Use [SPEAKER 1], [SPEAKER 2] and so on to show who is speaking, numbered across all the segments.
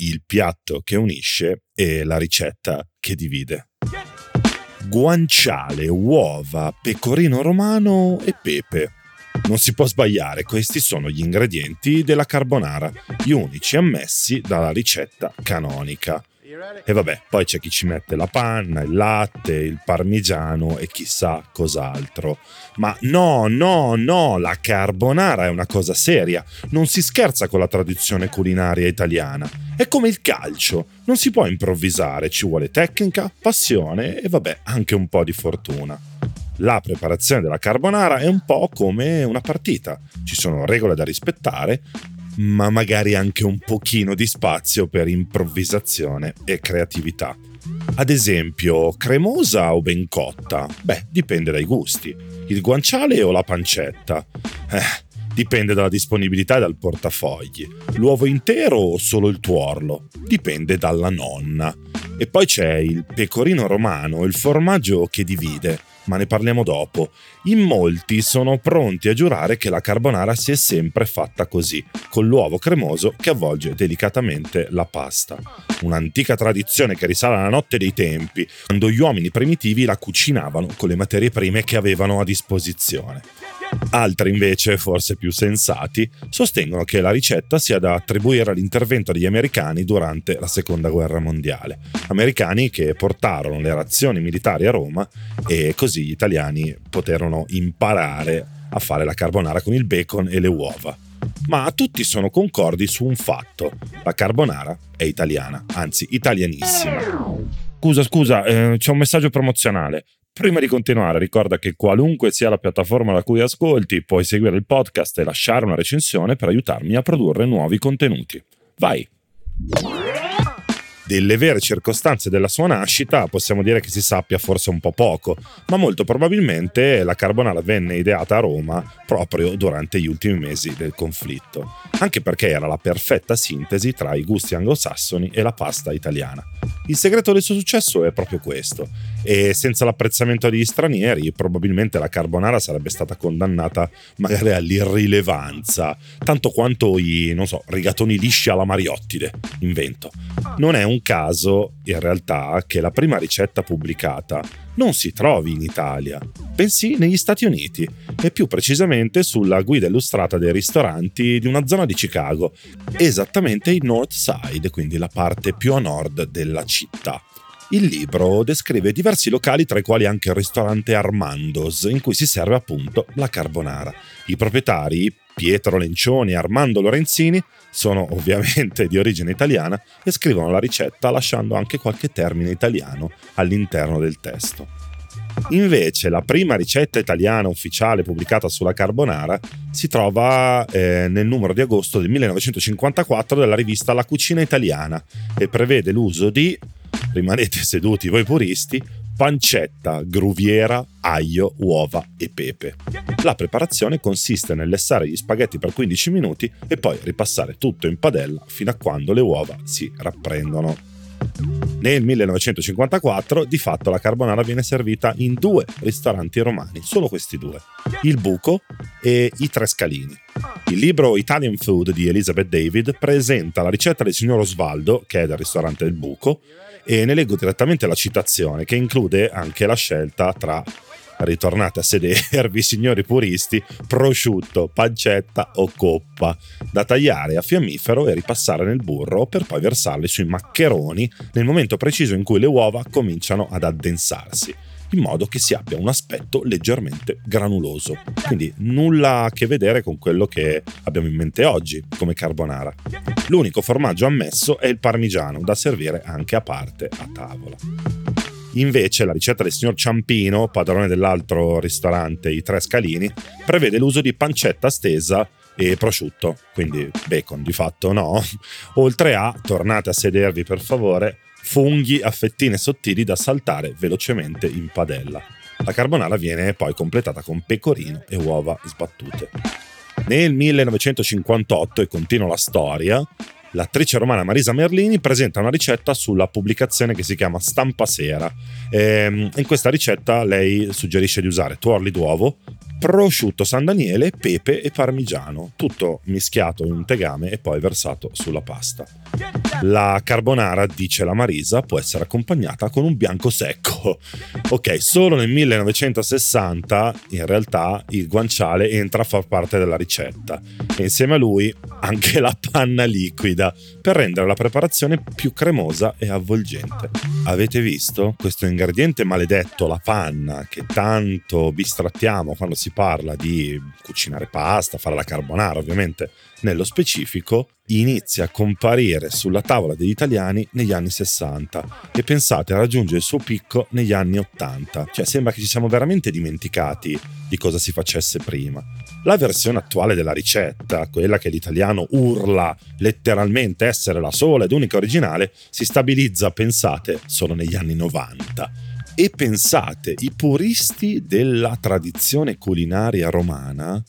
[SPEAKER 1] Il piatto che unisce e la ricetta che divide. Guanciale, uova, pecorino romano e pepe. Non si può sbagliare, questi sono gli ingredienti della carbonara, gli unici ammessi dalla ricetta canonica. E vabbè, poi c'è chi ci mette la panna, il latte, il parmigiano e chissà cos'altro. Ma no, no, no, la carbonara è una cosa seria. Non si scherza con la tradizione culinaria italiana. È come il calcio, non si può improvvisare, ci vuole tecnica, passione e vabbè, anche un po' di fortuna. La preparazione della carbonara è un po' come una partita. Ci sono regole da rispettare, ma magari anche un pochino di spazio per improvvisazione e creatività. Ad esempio, cremosa o ben cotta? Beh, dipende dai gusti. Il guanciale o la pancetta? Eh, dipende dalla disponibilità e dal portafogli. L'uovo intero o solo il tuorlo? Dipende dalla nonna. E poi c'è il pecorino romano, il formaggio che divide ma ne parliamo dopo. In molti sono pronti a giurare che la carbonara si è sempre fatta così, con l'uovo cremoso che avvolge delicatamente la pasta. Un'antica tradizione che risale alla notte dei tempi, quando gli uomini primitivi la cucinavano con le materie prime che avevano a disposizione. Altri invece, forse più sensati, sostengono che la ricetta sia da attribuire all'intervento degli americani durante la seconda guerra mondiale. Americani che portarono le razioni militari a Roma e così gli italiani poterono imparare a fare la carbonara con il bacon e le uova. Ma tutti sono concordi su un fatto: la carbonara è italiana, anzi italianissima. Scusa, scusa, eh, c'è un messaggio promozionale. Prima di continuare, ricorda che qualunque sia la piattaforma da cui ascolti, puoi seguire il podcast e lasciare una recensione per aiutarmi a produrre nuovi contenuti. Vai! Delle vere circostanze della sua nascita possiamo dire che si sappia forse un po' poco, ma molto probabilmente la carbonara venne ideata a Roma proprio durante gli ultimi mesi del conflitto, anche perché era la perfetta sintesi tra i gusti anglosassoni e la pasta italiana. Il segreto del suo successo è proprio questo, e senza l'apprezzamento degli stranieri probabilmente la carbonara sarebbe stata condannata magari all'irrilevanza, tanto quanto i, non so, rigatoni lisci alla Mariottide, invento. Non è un caso, in realtà, che la prima ricetta pubblicata non si trovi in Italia, bensì negli Stati Uniti, e più precisamente sulla guida illustrata dei ristoranti di una zona di Chicago, esattamente il North Side, quindi la parte più a nord della città. Il libro descrive diversi locali, tra i quali anche il ristorante Armando's, in cui si serve appunto la carbonara. I proprietari, Pietro Lencioni e Armando Lorenzini, sono ovviamente di origine italiana e scrivono la ricetta lasciando anche qualche termine italiano all'interno del testo. Invece la prima ricetta italiana ufficiale pubblicata sulla carbonara si trova eh, nel numero di agosto del 1954 della rivista La cucina italiana e prevede l'uso di, rimanete seduti voi puristi, pancetta, gruviera, aglio, uova e pepe. La preparazione consiste nel lessare gli spaghetti per 15 minuti e poi ripassare tutto in padella fino a quando le uova si rapprendono. Nel 1954 di fatto la carbonara viene servita in due ristoranti romani, solo questi due, il Buco e i Tre Scalini. Il libro Italian Food di Elizabeth David presenta la ricetta del signor Osvaldo, che è del ristorante del Buco, e ne leggo direttamente la citazione, che include anche la scelta tra ritornate a sedervi, signori puristi, prosciutto, pancetta o coppa, da tagliare a fiammifero e ripassare nel burro per poi versarli sui maccheroni nel momento preciso in cui le uova cominciano ad addensarsi in modo che si abbia un aspetto leggermente granuloso. Quindi nulla a che vedere con quello che abbiamo in mente oggi come carbonara. L'unico formaggio ammesso è il parmigiano, da servire anche a parte a tavola. Invece la ricetta del signor Ciampino, padrone dell'altro ristorante I Tre Scalini, prevede l'uso di pancetta stesa e prosciutto, quindi bacon di fatto no. Oltre a, tornate a sedervi per favore, funghi a fettine sottili da saltare velocemente in padella. La carbonara viene poi completata con pecorino e uova sbattute. Nel 1958, e continua la storia, l'attrice romana Marisa Merlini presenta una ricetta sulla pubblicazione che si chiama Stampa Sera. E ehm, in questa ricetta lei suggerisce di usare tuorli d'uovo, prosciutto San Daniele, pepe e parmigiano, tutto mischiato in un tegame e poi versato sulla pasta. La carbonara, dice la Marisa, può essere accompagnata con un bianco secco. Ok, solo nel 1960 in realtà il guanciale entra a far parte della ricetta e insieme a lui anche la panna liquida per rendere la preparazione più cremosa e avvolgente. Avete visto questo ingrediente maledetto, la panna, che tanto bistrattiamo quando si parla di cucinare pasta, fare la carbonara ovviamente nello specifico, inizia a comparire sulla tavola degli italiani negli anni 60 e pensate a raggiungere il suo picco negli anni 80. Cioè sembra che ci siamo veramente dimenticati di cosa si facesse prima. La versione attuale della ricetta, quella che l'italiano urla letteralmente essere la sola ed unica originale, si stabilizza, pensate, solo negli anni 90. E pensate, i puristi della tradizione culinaria romana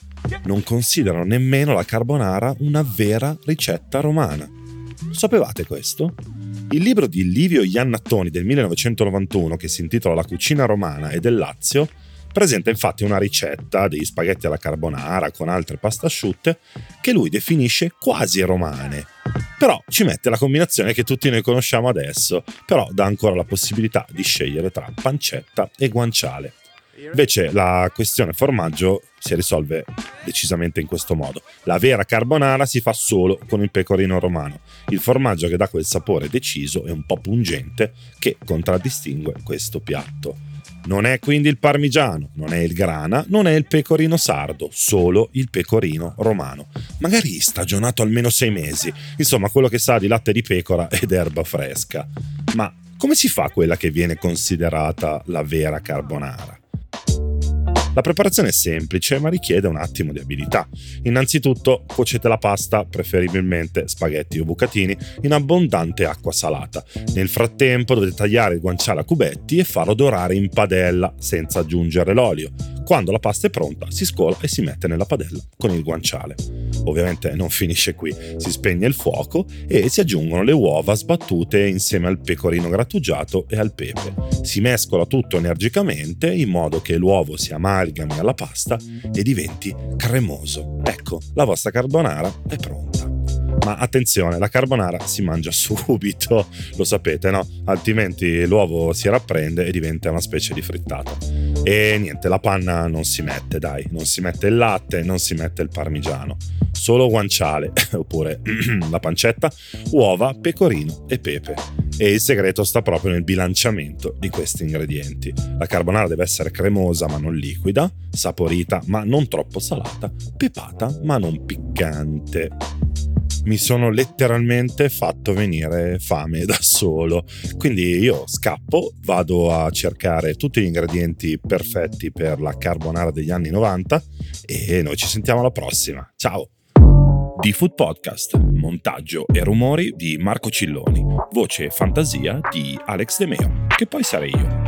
[SPEAKER 1] non considerano nemmeno la carbonara una vera ricetta romana. Sapevate questo? Il libro di Livio Iannattoni del 1991, che si intitola La cucina romana e del Lazio, presenta infatti una ricetta degli spaghetti alla carbonara con altre pasta asciutte che lui definisce quasi romane. Però ci mette la combinazione che tutti noi conosciamo adesso, però dà ancora la possibilità di scegliere tra pancetta e guanciale. Invece la questione formaggio si risolve decisamente in questo modo. La vera carbonara si fa solo con il pecorino romano, il formaggio che dà quel sapore deciso e un po' pungente che contraddistingue questo piatto. Non è quindi il parmigiano, non è il grana, non è il pecorino sardo, solo il pecorino romano. Magari stagionato almeno sei mesi, insomma quello che sa di latte di pecora ed erba fresca. Ma come si fa quella che viene considerata la vera carbonara? La preparazione è semplice ma richiede un attimo di abilità. Innanzitutto cuocete la pasta, preferibilmente spaghetti o bucatini, in abbondante acqua salata. Nel frattempo dovete tagliare il guanciale a cubetti e farlo dorare in padella senza aggiungere l'olio. Quando la pasta è pronta si scola e si mette nella padella con il guanciale. Ovviamente non finisce qui, si spegne il fuoco e si aggiungono le uova sbattute insieme al pecorino grattugiato e al pepe. Si mescola tutto energicamente in modo che l'uovo si amalgami alla pasta e diventi cremoso. Ecco, la vostra carbonara è pronta. Ma attenzione, la carbonara si mangia subito, lo sapete, no? Altrimenti l'uovo si rapprende e diventa una specie di frittata. E niente, la panna non si mette, dai, non si mette il latte, non si mette il parmigiano. Solo guanciale, oppure la pancetta, uova, pecorino e pepe. E il segreto sta proprio nel bilanciamento di questi ingredienti. La carbonara deve essere cremosa ma non liquida, saporita ma non troppo salata, pepata ma non piccante mi sono letteralmente fatto venire fame da solo. Quindi io scappo, vado a cercare tutti gli ingredienti perfetti per la carbonara degli anni 90 e noi ci sentiamo alla prossima. Ciao! The Food Podcast, montaggio e rumori di Marco Cilloni, voce e fantasia di Alex De Meo, che poi sarei io.